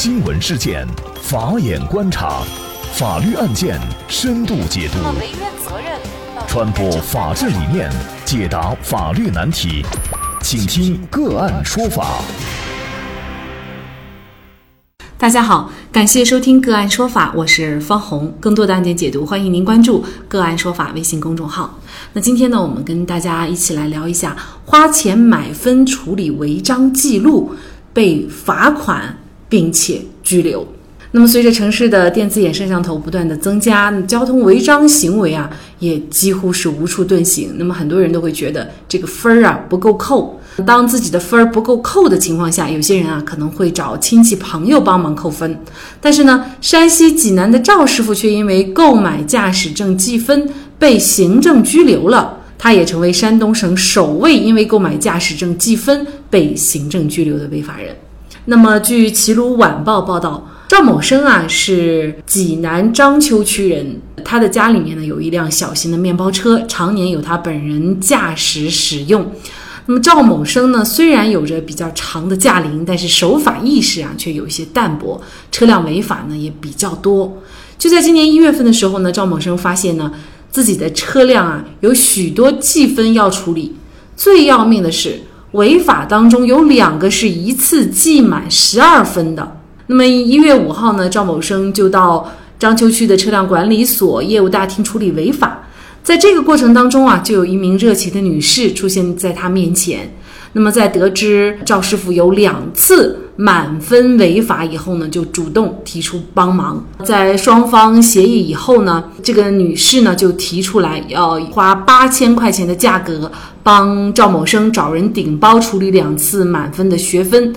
新闻事件，法眼观察，法律案件深度解读，传播法治理念，解答法律难题，请听个案说法。大家好，感谢收听个案说法，我是方红。更多的案件解读，欢迎您关注个案说法微信公众号。那今天呢，我们跟大家一起来聊一下花钱买分处理违章记录被罚款并且拘留。那么，随着城市的电子眼摄像头不断的增加，交通违章行为啊也几乎是无处遁形。那么，很多人都会觉得这个分儿啊不够扣。当自己的分儿不够扣的情况下，有些人啊可能会找亲戚朋友帮忙扣分。但是呢，山西济南的赵师傅却因为购买驾驶证记分被行政拘留了，他也成为山东省首位因为购买驾驶证记分被行政拘留的违法人。那么，据齐鲁晚报报道，赵某生啊是济南章丘区人，他的家里面呢有一辆小型的面包车，常年由他本人驾驶使用。那么赵某生呢，虽然有着比较长的驾龄，但是守法意识啊却有一些淡薄，车辆违法呢也比较多。就在今年一月份的时候呢，赵某生发现呢自己的车辆啊有许多记分要处理，最要命的是违法当中有两个是一次记满十二分的。那么一月五号呢，赵某生就到章丘区的车辆管理所业务大厅处理违法。在这个过程当中啊，就有一名热情的女士出现在他面前。那么，在得知赵师傅有两次满分违法以后呢，就主动提出帮忙。在双方协议以后呢，这个女士呢就提出来要花八千块钱的价格帮赵某生找人顶包处理两次满分的学分。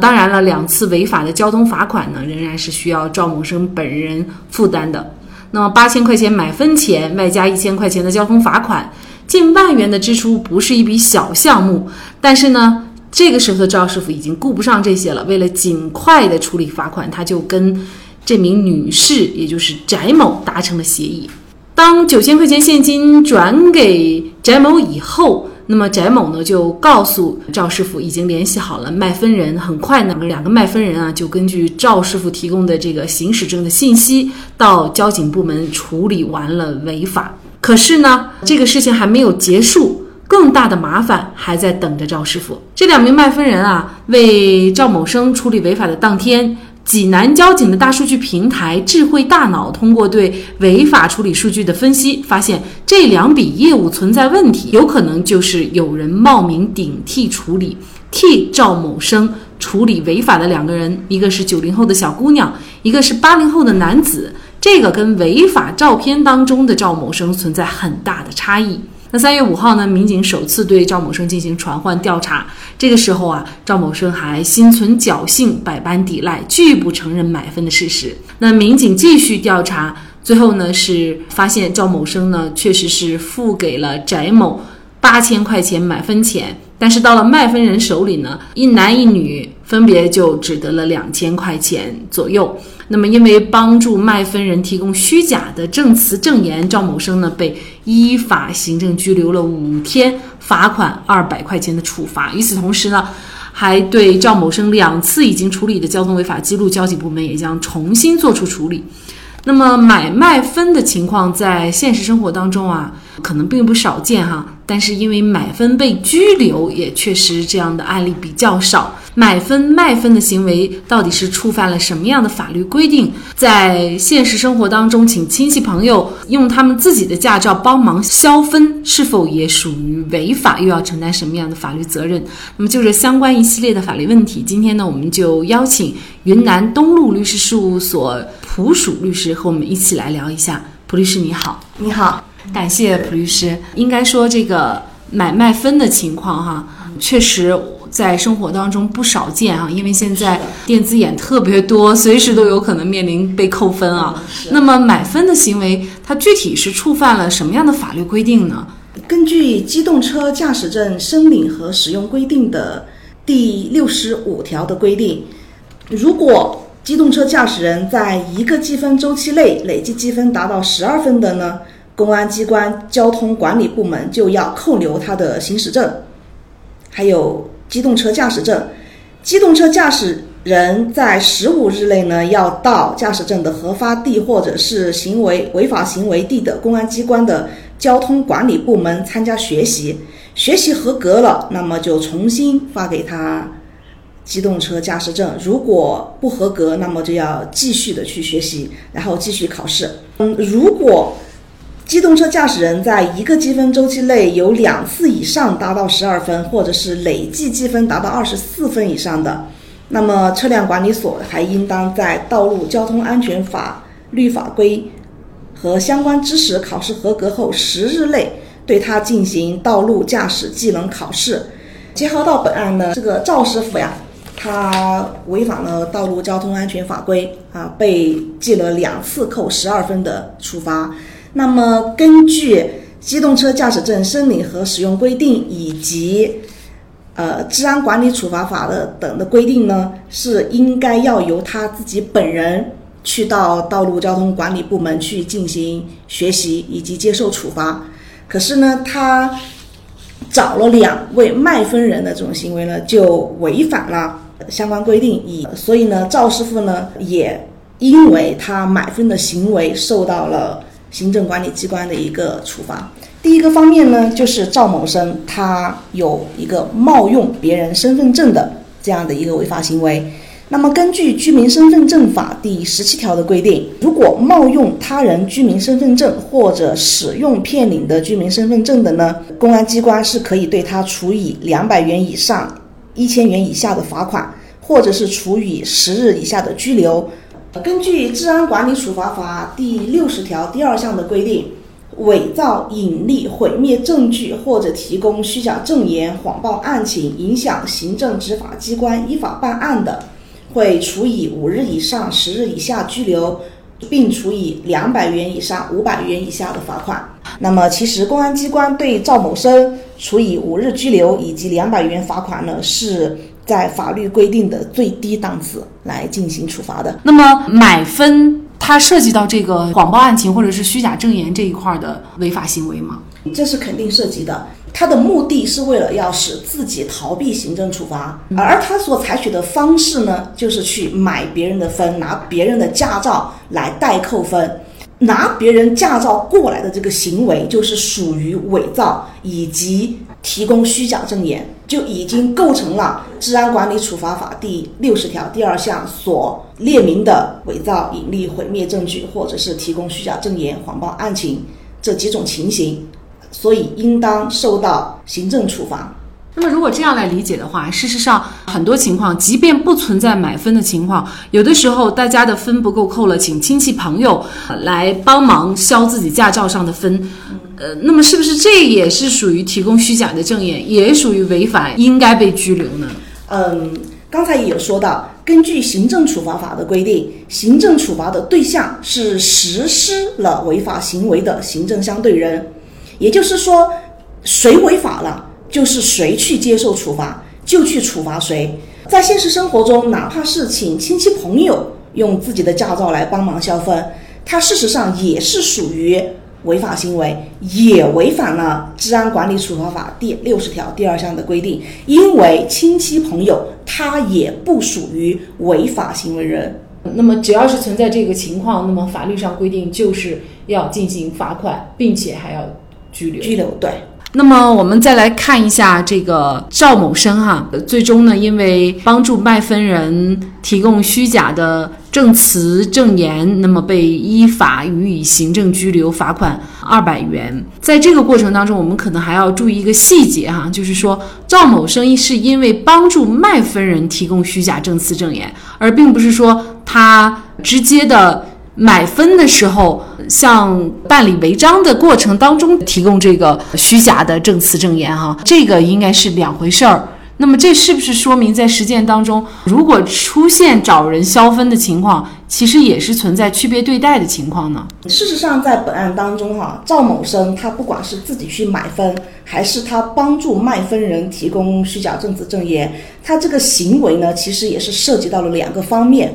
当然了，两次违法的交通罚款呢，仍然是需要赵某生本人负担的。那么八千块钱买分钱，外加一千块钱的交通罚款，近万元的支出不是一笔小项目。但是呢，这个时候的赵师傅已经顾不上这些了。为了尽快的处理罚款，他就跟这名女士，也就是翟某达成了协议。当九千块钱现金转给翟某以后。那么翟某呢就告诉赵师傅已经联系好了卖分人，很快呢两个卖分人啊就根据赵师傅提供的这个行驶证的信息到交警部门处理完了违法。可是呢这个事情还没有结束，更大的麻烦还在等着赵师傅。这两名卖分人啊为赵某生处理违法的当天。济南交警的大数据平台智慧大脑通过对违法处理数据的分析，发现这两笔业务存在问题，有可能就是有人冒名顶替处理，替赵某生处理违法的两个人，一个是九零后的小姑娘，一个是八零后的男子，这个跟违法照片当中的赵某生存在很大的差异。那三月五号呢？民警首次对赵某生进行传唤调查。这个时候啊，赵某生还心存侥幸，百般抵赖，拒不承认买分的事实。那民警继续调查，最后呢是发现赵某生呢确实是付给了翟某八千块钱买分钱，但是到了卖分人手里呢，一男一女分别就只得了两千块钱左右。那么，因为帮助卖分人提供虚假的证词证言，赵某生呢被依法行政拘留了五天，罚款二百块钱的处罚。与此同时呢，还对赵某生两次已经处理的交通违法记录，交警部门也将重新做出处理。那么，买卖分的情况在现实生活当中啊，可能并不少见哈。但是因为买分被拘留，也确实这样的案例比较少。买分卖分的行为到底是触犯了什么样的法律规定？在现实生活当中，请亲戚朋友用他们自己的驾照帮忙消分，是否也属于违法？又要承担什么样的法律责任？那么就这相关一系列的法律问题，今天呢，我们就邀请云南东路律师事务所蒲蜀律师和我们一起来聊一下。蒲律师你好，你好，感谢蒲律师。应该说这个买卖分的情况哈，确实。在生活当中不少见啊，因为现在电子眼特别多，随时都有可能面临被扣分啊。那么买分的行为，它具体是触犯了什么样的法律规定呢？根据《机动车驾驶证申领和使用规定》的第六十五条的规定，如果机动车驾驶人在一个记分周期内累计积分达到十二分的呢，公安机关交通管理部门就要扣留他的行驶证，还有。机动车驾驶证，机动车驾驶人在十五日内呢，要到驾驶证的核发地或者是行为违法行为地的公安机关的交通管理部门参加学习，学习合格了，那么就重新发给他机动车驾驶证；如果不合格，那么就要继续的去学习，然后继续考试。嗯，如果机动车驾驶人在一个积分周期内有两次以上达到十二分，或者是累计积分达到二十四分以上的。那么，车辆管理所还应当在道路交通安全法律法规和相关知识考试合格后十日内，对他进行道路驾驶技能考试。结合到本案呢，这个赵师傅呀，他违反了道路交通安全法规啊，被记了两次扣十二分的处罚。那么，根据机动车驾驶证申领和使用规定以及。呃，治安管理处罚法的等的规定呢，是应该要由他自己本人去到道路交通管理部门去进行学习以及接受处罚。可是呢，他找了两位卖分人的这种行为呢，就违反了相关规定，以所以呢，赵师傅呢也因为他买分的行为受到了行政管理机关的一个处罚。第一个方面呢，就是赵某生他有一个冒用别人身份证的这样的一个违法行为。那么根据《居民身份证法》第十七条的规定，如果冒用他人居民身份证或者使用骗领的居民身份证的呢，公安机关是可以对他处以两百元以上一千元以下的罚款，或者是处以十日以下的拘留。根据《治安管理处罚法》第六十条第二项的规定。伪造、隐匿、毁灭证据或者提供虚假证言、谎报案情，影响行政执法机关依法办案的，会处以五日以上十日以下拘留，并处以两百元以上五百元以下的罚款。那么，其实公安机关对赵某生处以五日拘留以及两百元罚款呢，是在法律规定的最低档次来进行处罚的。那么，买分。它涉及到这个谎报案情或者是虚假证言这一块的违法行为吗？这是肯定涉及的。他的目的是为了要使自己逃避行政处罚，而他所采取的方式呢，就是去买别人的分，拿别人的驾照来代扣分，拿别人驾照过来的这个行为，就是属于伪造以及提供虚假证言。就已经构成了《治安管理处罚法》第六十条第二项所列明的伪造、隐匿、毁灭证据，或者是提供虚假证言、谎报案情这几种情形，所以应当受到行政处罚。那么，如果这样来理解的话，事实上很多情况，即便不存在买分的情况，有的时候大家的分不够扣了，请亲戚朋友来帮忙消自己驾照上的分。呃，那么是不是这也是属于提供虚假的证言，也属于违法，应该被拘留呢？嗯，刚才也有说到，根据行政处罚法的规定，行政处罚的对象是实施了违法行为的行政相对人，也就是说，谁违法了，就是谁去接受处罚，就去处罚谁。在现实生活中，哪怕是请亲戚朋友用自己的驾照来帮忙消分，它事实上也是属于。违法行为也违反了《治安管理处罚法》第六十条第二项的规定，因为亲戚朋友他也不属于违法行为人。那么，只要是存在这个情况，那么法律上规定就是要进行罚款，并且还要拘留。拘留，对。那么我们再来看一下这个赵某生哈，最终呢，因为帮助卖分人提供虚假的证词证言，那么被依法予以行政拘留，罚款二百元。在这个过程当中，我们可能还要注意一个细节哈，就是说赵某生是因为帮助卖分人提供虚假证词证言，而并不是说他直接的。买分的时候，像办理违章的过程当中提供这个虚假的证词证言，哈，这个应该是两回事儿。那么这是不是说明在实践当中，如果出现找人消分的情况，其实也是存在区别对待的情况呢？事实上，在本案当中，哈，赵某生他不管是自己去买分，还是他帮助卖分人提供虚假证词证言，他这个行为呢，其实也是涉及到了两个方面。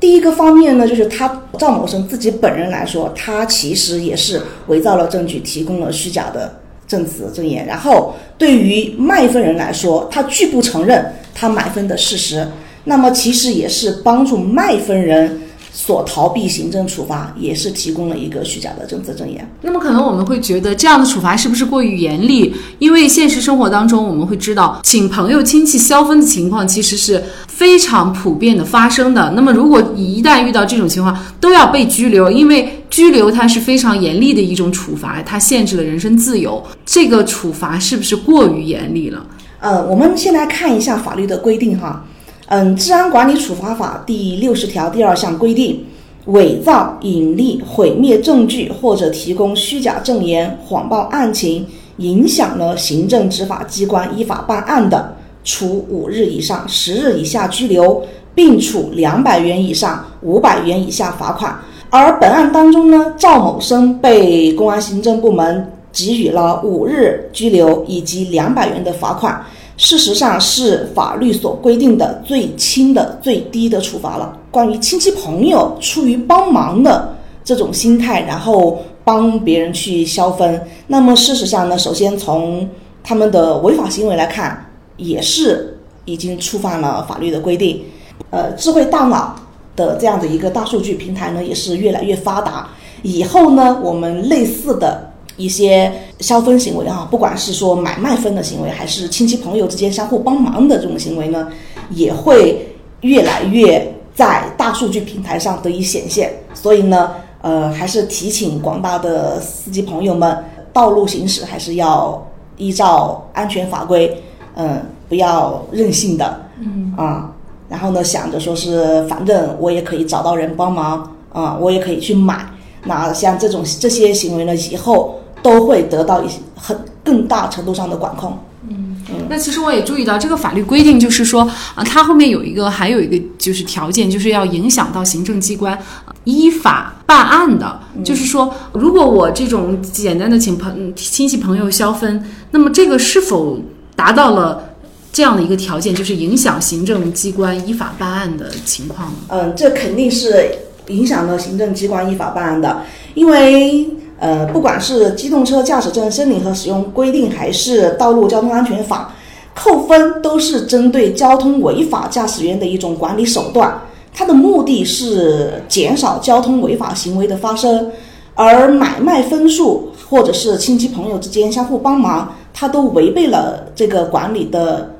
第一个方面呢，就是他赵某生自己本人来说，他其实也是伪造了证据，提供了虚假的证词证言。然后对于卖分人来说，他拒不承认他买分的事实。那么其实也是帮助卖分人。所逃避行政处罚，也是提供了一个虚假的政策证言。那么可能我们会觉得这样的处罚是不是过于严厉？因为现实生活当中，我们会知道请朋友亲戚消分的情况其实是非常普遍的发生的。那么如果一旦遇到这种情况，都要被拘留，因为拘留它是非常严厉的一种处罚，它限制了人身自由。这个处罚是不是过于严厉了？呃，我们先来看一下法律的规定哈。嗯，治安管理处罚法第六十条第二项规定，伪造、隐匿、毁灭证据或者提供虚假证言、谎报案情，影响了行政执法机关依法办案的，处五日以上十日以下拘留，并处两百元以上五百元以下罚款。而本案当中呢，赵某生被公安行政部门给予了五日拘留以及两百元的罚款。事实上是法律所规定的最轻的最低的处罚了。关于亲戚朋友出于帮忙的这种心态，然后帮别人去消分，那么事实上呢，首先从他们的违法行为来看，也是已经触犯了法律的规定。呃，智慧大脑的这样的一个大数据平台呢，也是越来越发达。以后呢，我们类似的。一些消分行为啊，不管是说买卖分的行为，还是亲戚朋友之间相互帮忙的这种行为呢，也会越来越在大数据平台上得以显现。所以呢，呃，还是提醒广大的司机朋友们，道路行驶还是要依照安全法规，嗯，不要任性的，嗯啊，然后呢，想着说是反正我也可以找到人帮忙啊，我也可以去买。那像这种这些行为呢，以后。都会得到一些很更大程度上的管控。嗯，那其实我也注意到这个法律规定，就是说啊，它后面有一个还有一个就是条件，就是要影响到行政机关依法办案的。就是说，如果我这种简单的请朋亲戚朋友消分，那么这个是否达到了这样的一个条件，就是影响行政机关依法办案的情况呢？嗯，这肯定是影响了行政机关依法办案的，因为。呃，不管是机动车驾驶证申领和使用规定，还是道路交通安全法，扣分都是针对交通违法驾驶员的一种管理手段，它的目的是减少交通违法行为的发生，而买卖分数或者是亲戚朋友之间相互帮忙，它都违背了这个管理的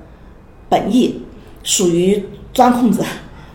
本意，属于钻空子，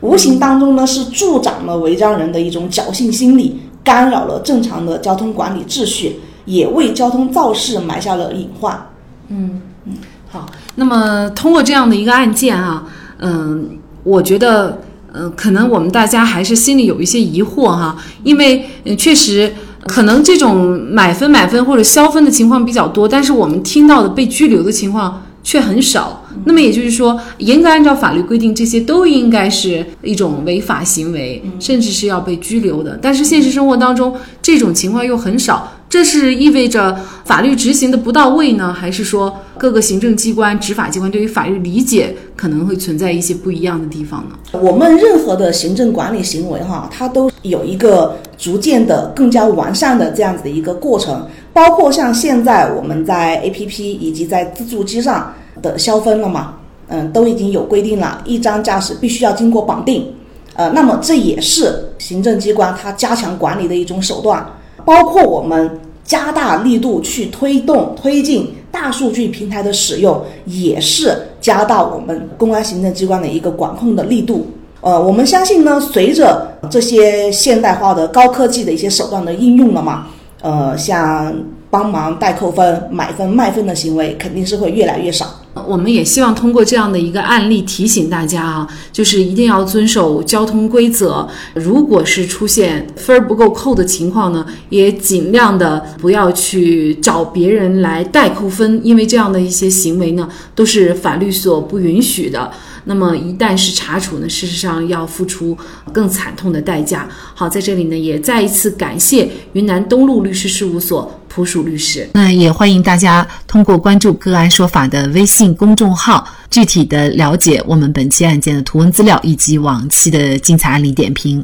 无形当中呢是助长了违章人的一种侥幸心理。干扰了正常的交通管理秩序，也为交通肇事埋下了隐患。嗯嗯，好。那么通过这样的一个案件啊，嗯，我觉得，嗯，可能我们大家还是心里有一些疑惑哈，因为确实可能这种买分买分或者消分的情况比较多，但是我们听到的被拘留的情况。却很少。那么也就是说，严格按照法律规定，这些都应该是一种违法行为，甚至是要被拘留的。但是现实生活当中，这种情况又很少。这是意味着法律执行的不到位呢，还是说各个行政机关、执法机关对于法律理解可能会存在一些不一样的地方呢？我们任何的行政管理行为，哈，它都有一个逐渐的更加完善的这样子的一个过程。包括像现在我们在 A P P 以及在自助机上的消分了嘛，嗯，都已经有规定了，一张驾驶必须要经过绑定，呃，那么这也是行政机关它加强管理的一种手段。包括我们加大力度去推动推进大数据平台的使用，也是加大我们公安行政机关的一个管控的力度。呃，我们相信呢，随着这些现代化的高科技的一些手段的应用了嘛。呃，像帮忙代扣分、买分、卖分的行为，肯定是会越来越少。我们也希望通过这样的一个案例提醒大家啊，就是一定要遵守交通规则。如果是出现分儿不够扣的情况呢，也尽量的不要去找别人来代扣分，因为这样的一些行为呢，都是法律所不允许的。那么一旦是查处呢，事实上要付出更惨痛的代价。好，在这里呢，也再一次感谢云南东路律师事务所蒲蜀律师。那也欢迎大家通过关注“个案说法”的微信公众号，具体的了解我们本期案件的图文资料以及往期的精彩案例点评。